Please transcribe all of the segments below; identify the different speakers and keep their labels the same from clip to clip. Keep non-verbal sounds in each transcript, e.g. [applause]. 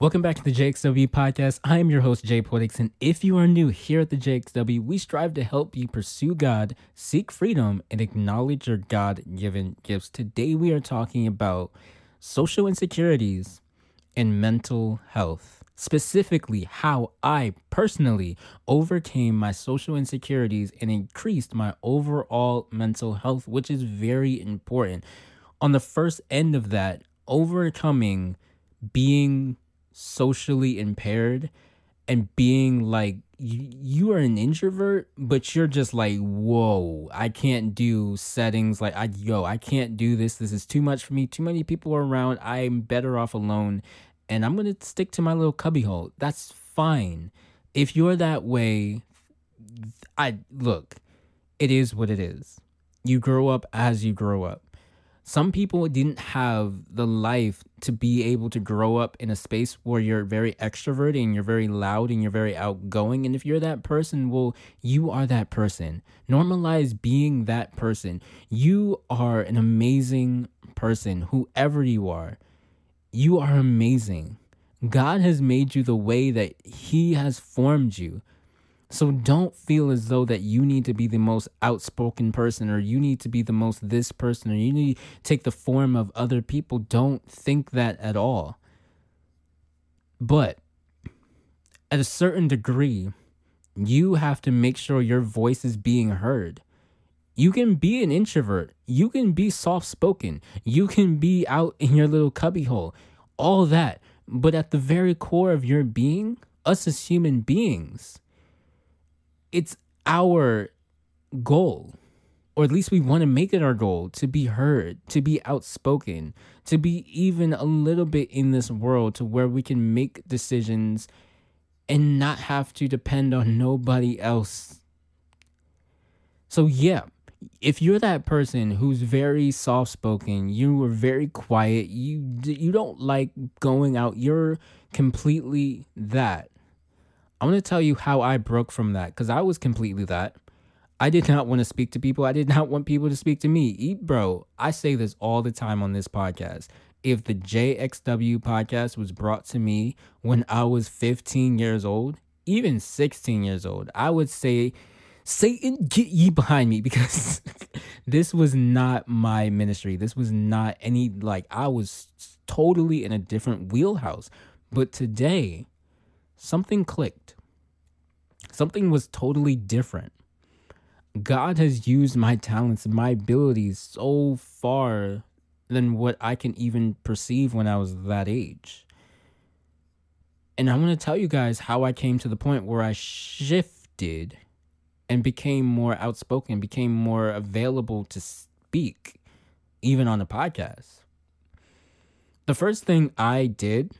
Speaker 1: Welcome back to the JXW podcast. I am your host, Jay Poetix, and if you are new here at the JXW, we strive to help you pursue God, seek freedom, and acknowledge your God given gifts. Today, we are talking about social insecurities and mental health. Specifically, how I personally overcame my social insecurities and increased my overall mental health, which is very important. On the first end of that, overcoming being socially impaired and being like you, you are an introvert but you're just like whoa i can't do settings like i yo i can't do this this is too much for me too many people are around i'm better off alone and i'm gonna stick to my little cubbyhole. That's fine. If you're that way i look it is what it is. You grow up as you grow up some people didn't have the life to be able to grow up in a space where you're very extroverted and you're very loud and you're very outgoing. And if you're that person, well, you are that person. Normalize being that person. You are an amazing person, whoever you are. You are amazing. God has made you the way that He has formed you. So don't feel as though that you need to be the most outspoken person or you need to be the most this person or you need to take the form of other people. Don't think that at all. But at a certain degree, you have to make sure your voice is being heard. You can be an introvert. You can be soft spoken. You can be out in your little cubbyhole. All that. But at the very core of your being, us as human beings, it's our goal or at least we want to make it our goal to be heard, to be outspoken, to be even a little bit in this world to where we can make decisions and not have to depend on nobody else. So, yeah, if you're that person who's very soft spoken, you are very quiet, you you don't like going out, you're completely that. I'm going to tell you how I broke from that because I was completely that. I did not want to speak to people. I did not want people to speak to me. Eat, Bro, I say this all the time on this podcast. If the JXW podcast was brought to me when I was 15 years old, even 16 years old, I would say, Satan, get ye behind me [laughs] because this was not my ministry. This was not any, like, I was totally in a different wheelhouse. But today, something clicked. Something was totally different. God has used my talents and my abilities so far than what I can even perceive when I was that age. And I'm going to tell you guys how I came to the point where I shifted and became more outspoken, became more available to speak, even on the podcast. The first thing I did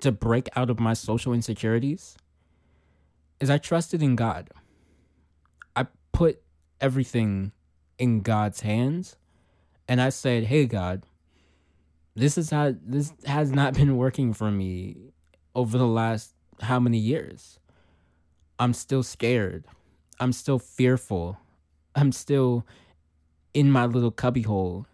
Speaker 1: to break out of my social insecurities is I trusted in God. I put everything in God's hands and I said, "Hey God, this is how this has not been working for me over the last how many years? I'm still scared. I'm still fearful. I'm still in my little cubbyhole.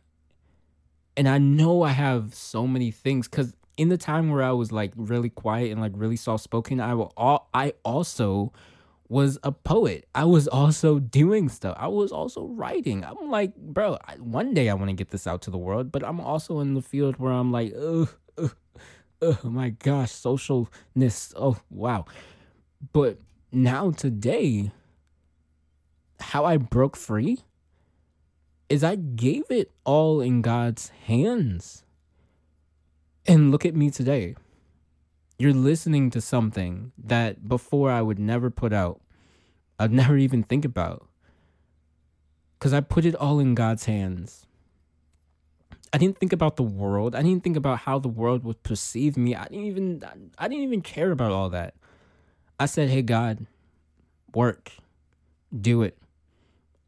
Speaker 1: And I know I have so many things cuz in the time where I was like really quiet and like really soft spoken, I will all I also was a poet. I was also doing stuff. I was also writing. I'm like, bro, I, one day I want to get this out to the world, but I'm also in the field where I'm like, oh, oh my gosh, socialness. Oh, wow. But now today, how I broke free is I gave it all in God's hands. And look at me today. You're listening to something that before I would never put out, I'd [laughs] never even think about. Because I put it all in God's hands. I didn't think about the world. I didn't think about how the world would perceive me. I didn't even I didn't even care about all that. I said, "Hey God, work. Do it.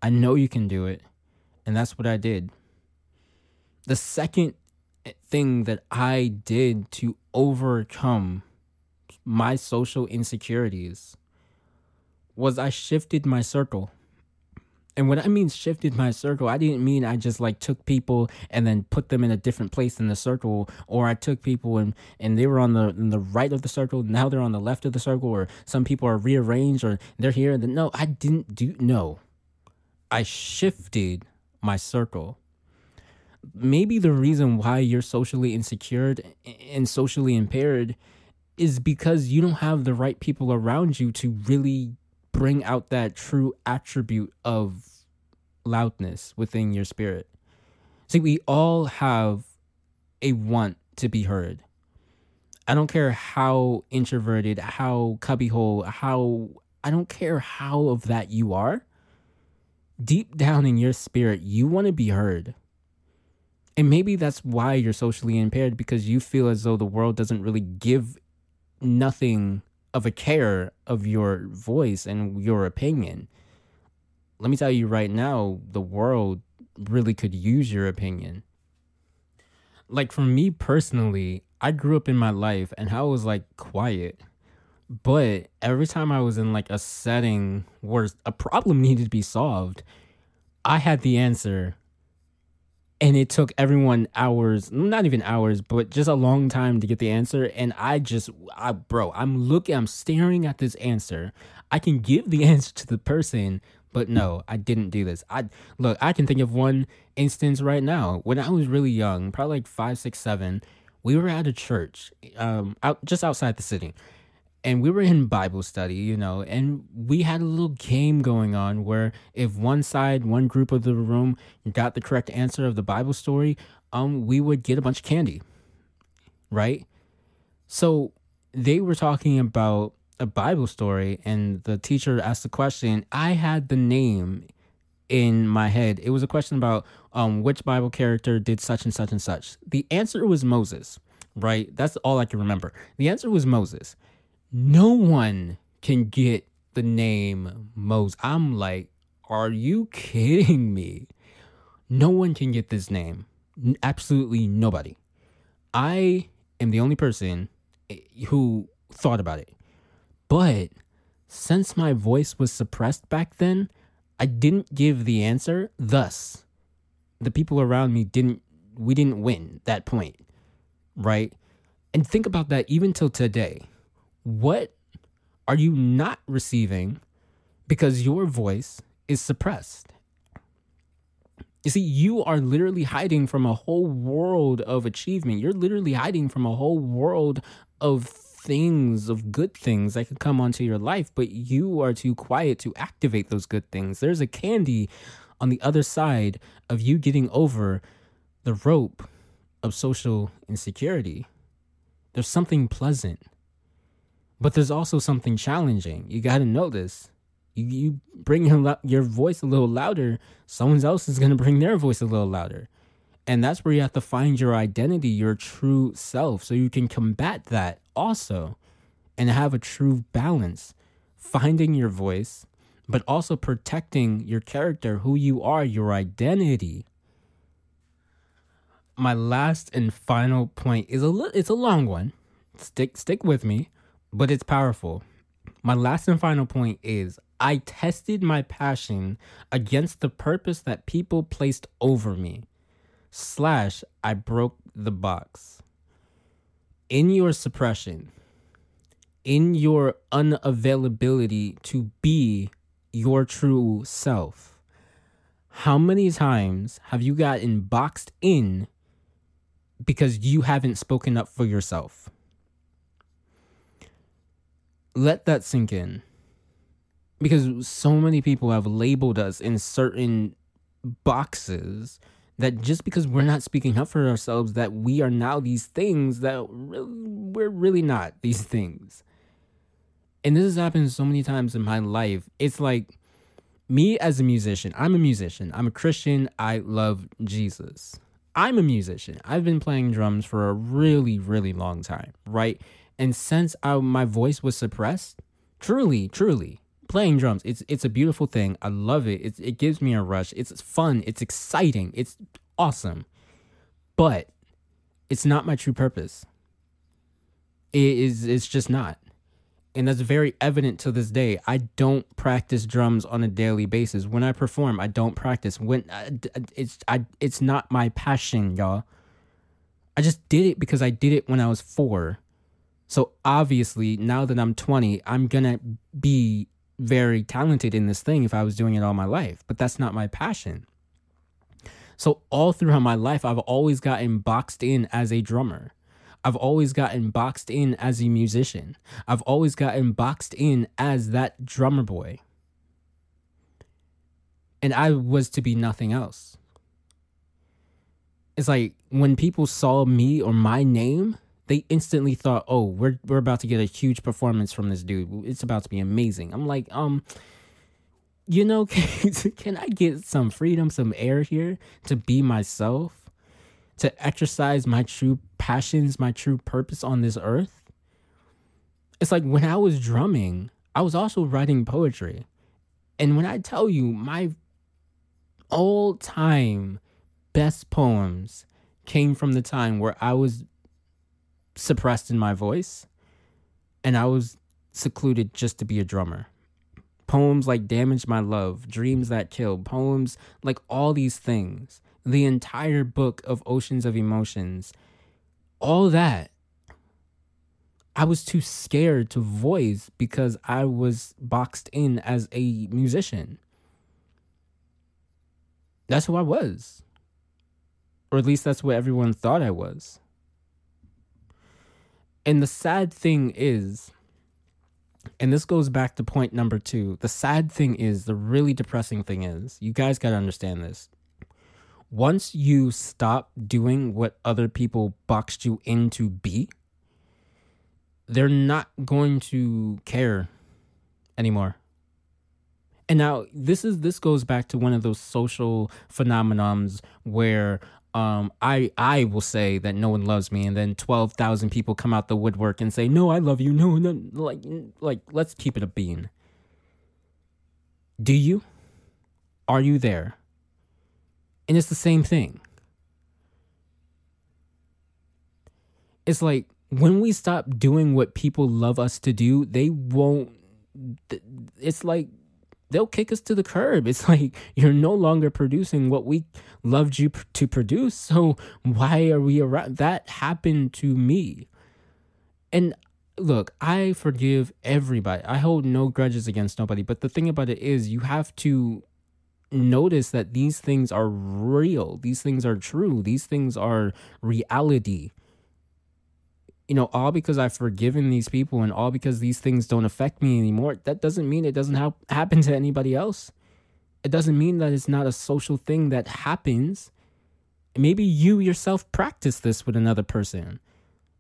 Speaker 1: I know you can do it." And that's what I did. The second thing that I did to overcome my social insecurities was I shifted my circle. And when I mean shifted my circle, I didn't mean I just like took people and then put them in a different place in the circle, or I took people and and they were on the the right of the circle, now they're on the left of the circle, or some people are rearranged or they're here. And then, no, I didn't do no. I shifted my circle. Maybe the reason why you're socially insecure and socially impaired is because you don't have the right people around you to really bring out that true attribute of loudness within your spirit. See, we all have a want to be heard. I don't care how introverted, how cubbyhole, how I don't care how of that you are. Deep down in your spirit, you want to be heard. And maybe that's why you're socially impaired because you feel as though the world doesn't really give nothing of a care of your voice and your opinion. Let me tell you right now, the world really could use your opinion. Like for me personally, I grew up in my life and I was like quiet. But every time I was in like a setting where a problem [laughs] needed to be solved, I had the answer and it took everyone hours not even hours but just a long time to get the answer. And i just i bro i'm looking i'm staring at this answer. I can give the [laughs] answer to the person but no i didn't do this. I look i can think of one instance right now. When i was really young probably like five six seven we were at a church um out just outside the city and we were in Bible study, you know, and we had a little game going on where if one side, one group of the room got the correct answer of the Bible story, um, we would get a bunch of candy, right? So they were talking about a Bible story, and the teacher asked the question. I had the name in my head. It was a question about um, which Bible character did such and such and such. The answer was Moses, right? That's all I can remember. The answer was Moses no one can get the name Moses. I'm like, are you kidding me? No one can get this name. Absolutely nobody. I am the only person eh, who thought about it. But since my voice was suppressed back then, I didn't give the answer. Thus, the people around me didn't, we didn't win that point. Right? And think about that even till today what are you not receiving because your voice is suppressed? You see, you are literally hiding from a whole world of achievement. You're literally hiding from a whole world of things, of good things that could come onto your life, but you are too quiet to activate those good things. There's a candy on the other side of you getting over the rope of social insecurity. There's something pleasant but there's also something challenging. You got to know this. You, you bring your, your voice a little louder, someone else is going to bring their voice a little louder. And that's where you have to find your identity, your true self, so you can combat that also and have a true balance. Finding your voice, but also protecting your character, who you are, your identity. My last and final point is a li- it's a long one. Stick stick with me but it's powerful. My last and final point is I tested my passion against the purpose that people placed over me. Slash, I broke the box. In your suppression, in your unavailability to be your true self, how many times have you gotten boxed in because you haven't spoken up for yourself? Let that sink in. Because so many people have labeled us in certain boxes that just because we're not speaking up for ourselves that we are now these things that we're really not these things. And this has happened so many times in my life. It's like me as a musician i'm a musician. I'm a christian. I love jesus. I'm a musician. I've been playing drums for a really really long time right and since I, my voice was suppressed, truly, truly, playing drums, it's it's a beautiful thing. I love it. It it gives me a rush. It's fun. It's exciting. It's awesome. But it's not my true purpose. It is it's just not. and that's very evident to this day. I don't practice drums on a daily basis. When I perform, I don't practice. When uh, I, uh, it's I it's not my passion, y'all. I just did it because I did it when I was 4. So obviously, now that I'm 20, I'm going to be very talented in this thing if I was doing it all my life, but that's not my passion. So all throughout my life, I've always gotten boxed in as a drummer. I've always gotten boxed in as a musician. I've always gotten boxed in as that drummer boy. And I was to be nothing else. It's like when people saw me or my name, they instantly thought, "Oh, we're we're about to get a huge performance from this dude. It's about to be amazing." I'm like, um, you know, can, [laughs] can I get some freedom, some air here to be myself, to exercise my true passions, my true purpose on this earth? It's like when I was drumming, I was also writing poetry. And when I tell you my all time best poems came from the time where I was suppressed in my voice and I was secluded just to be a drummer. Poems like Damage My Love, Dreams That Kill, poems like all these things, the entire book of Oceans of Emotions, all that. I was too scared to voice because I was boxed in as a musician. That's who I was. Or at least that's what everyone thought I was. And the sad thing is, and this goes back to point number two. The sad thing is, the really depressing thing is, you guys got to understand this. Once you stop doing what other people boxed you in to be, they're not going to care anymore. And now this is this goes back to one of those social phenomenons where um, I I will say that no one loves me, and then twelve thousand people come out the woodwork and say, "No, I love you." No, no, like like let's keep it a bean. Do you? Are you there? And it's the same thing. It's like when we stop doing what people love us to do, they won't. It's like they'll kick us to the curb. It's [laughs] like you're no longer producing what we loved you to produce. So why are we around? That happened to me. And look, I forgive everybody. I hold no grudges against nobody. But the thing about it is, you have to notice that these things are real. These things are true. These things are reality you know, all because I've forgiven these people and all because these things don't affect me anymore, that doesn't mean it doesn't ha- happen to anybody else. It doesn't mean that it's not a social thing that happens. Maybe you yourself practice this with another person.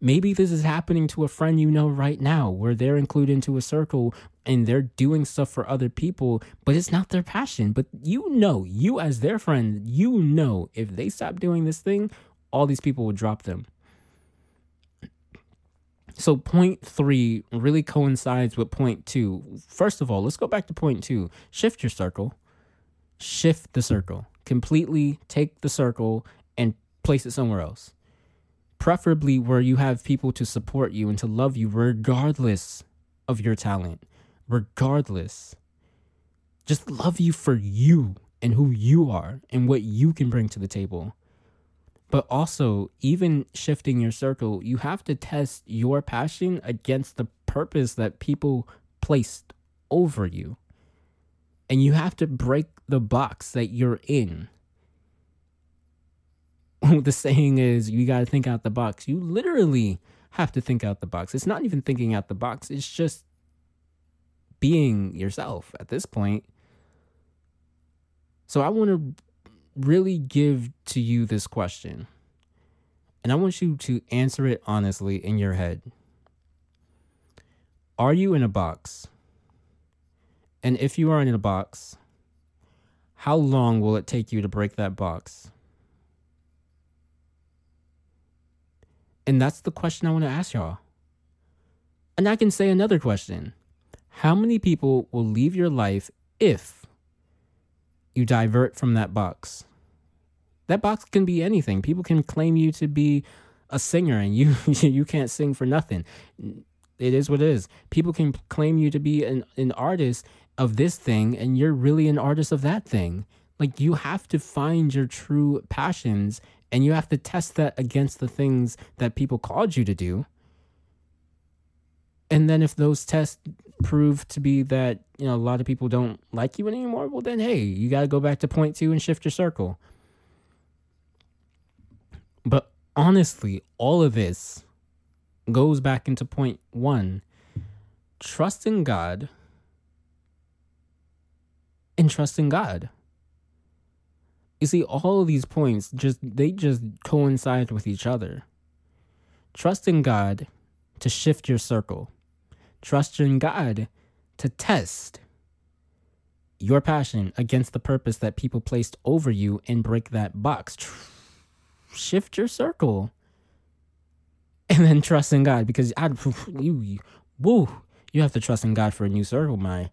Speaker 1: Maybe this is happening to a friend you know right now where they're included into a circle and they're doing stuff for other people, but it's not their passion. But you know, you as their friend, you know, if they stop doing this thing, all these people will drop them. So point three really coincides with point two. First of all, let's go back to point two. Shift your circle. Shift the circle. Completely take the circle and place it somewhere else. Preferably where you have people to support you and to love you regardless of your talent. Regardless. Just love you for you and who you are and what you can bring to the table. But also, even shifting your circle, you have to test your passion against the purpose that people placed over you. And you have to break the box that you're in. [laughs] the saying is, you got to think out the box. You literally have to think out the box. It's not even thinking out the box, it's just being yourself at this point. So I want to really give to you this question. And I want you to answer it honestly in your head. Are you in a box? And if you are in a box, how long will it take you to break that box? And that's the question I want to ask y'all. And I can say another question How many people will leave your life if you divert from that box. That box can be anything. People can claim you to be a singer and you [laughs] you can't sing for nothing. it is what it is. People can claim you to be an, an artist of this thing, and you're really an artist of that thing. Like, you have to find your true passions and you have to test that against the things that people called you to do. And then if those tests prove to be that, you know, a lot of people don't like you anymore, well, then hey, you got to go back to point two and shift your circle. But honestly, all of this goes back into point one trust in God and trust in God. You see, all of these points just they just coincide with each other. Trust in God to shift your circle. Trust in God to test your passion against the purpose that people placed over you and break that box. Shift your circle. And then trust in God because I you woo, you have to trust in God for a new circle, my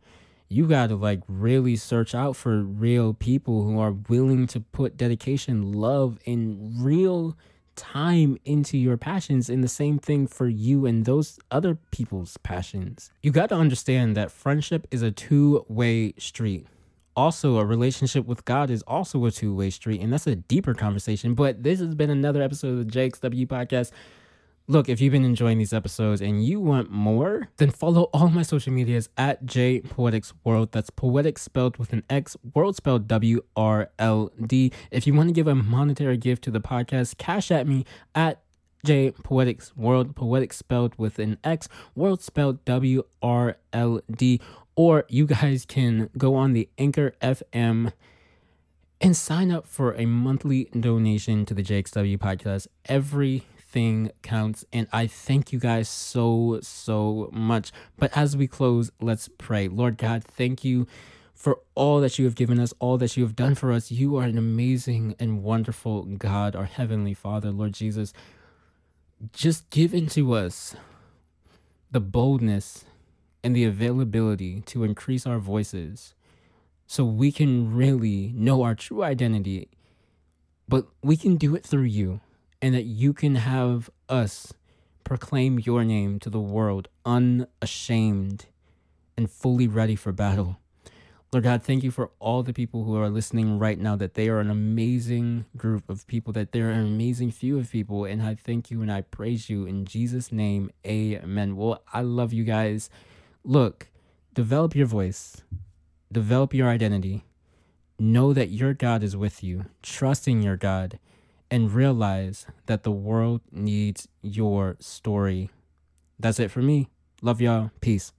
Speaker 1: you got to like really search out for real people who are willing to put dedication, love, and real time into your passions and the same thing for you and those other people's passions. You got to understand that friendship is a two-way street. Also, a relationship with God is also a two-way street, and that's a deeper conversation. But this has been another episode of the JXW podcast. Look, if you've been enjoying these episodes and you want more, then follow all my social medias at J Poetix World. That's poetic spelled with an X, world spelled W R L D. If you want to give a monetary gift to the podcast, cash at me at J Poetix World, poetic spelled with an X, world spelled W R L D. Or you guys can go on the Anchor FM and sign up for a monthly donation to the JXW podcast. Every thing counts. And I thank you guys so, so much. But as we close, let's pray. Lord God, thank you for all that you have given us, all that you have done for us. You are an amazing and wonderful God, our Heavenly Father, Lord Jesus. Just give into us the boldness and the availability to increase our voices so we can really know our true identity, but we can do it through you and that you can have us proclaim your name to the world unashamed and fully ready for battle. Lord God, thank you for all the people who are listening right now, that they are an amazing group of people, that they're an amazing few of people. And I thank you and I praise you in Jesus' name. Amen. Well, I love you guys. Look, develop your voice, develop your identity. Know that your God is with you, trust in your God and realize that the world needs your story. That's it for me. Love y'all. Peace.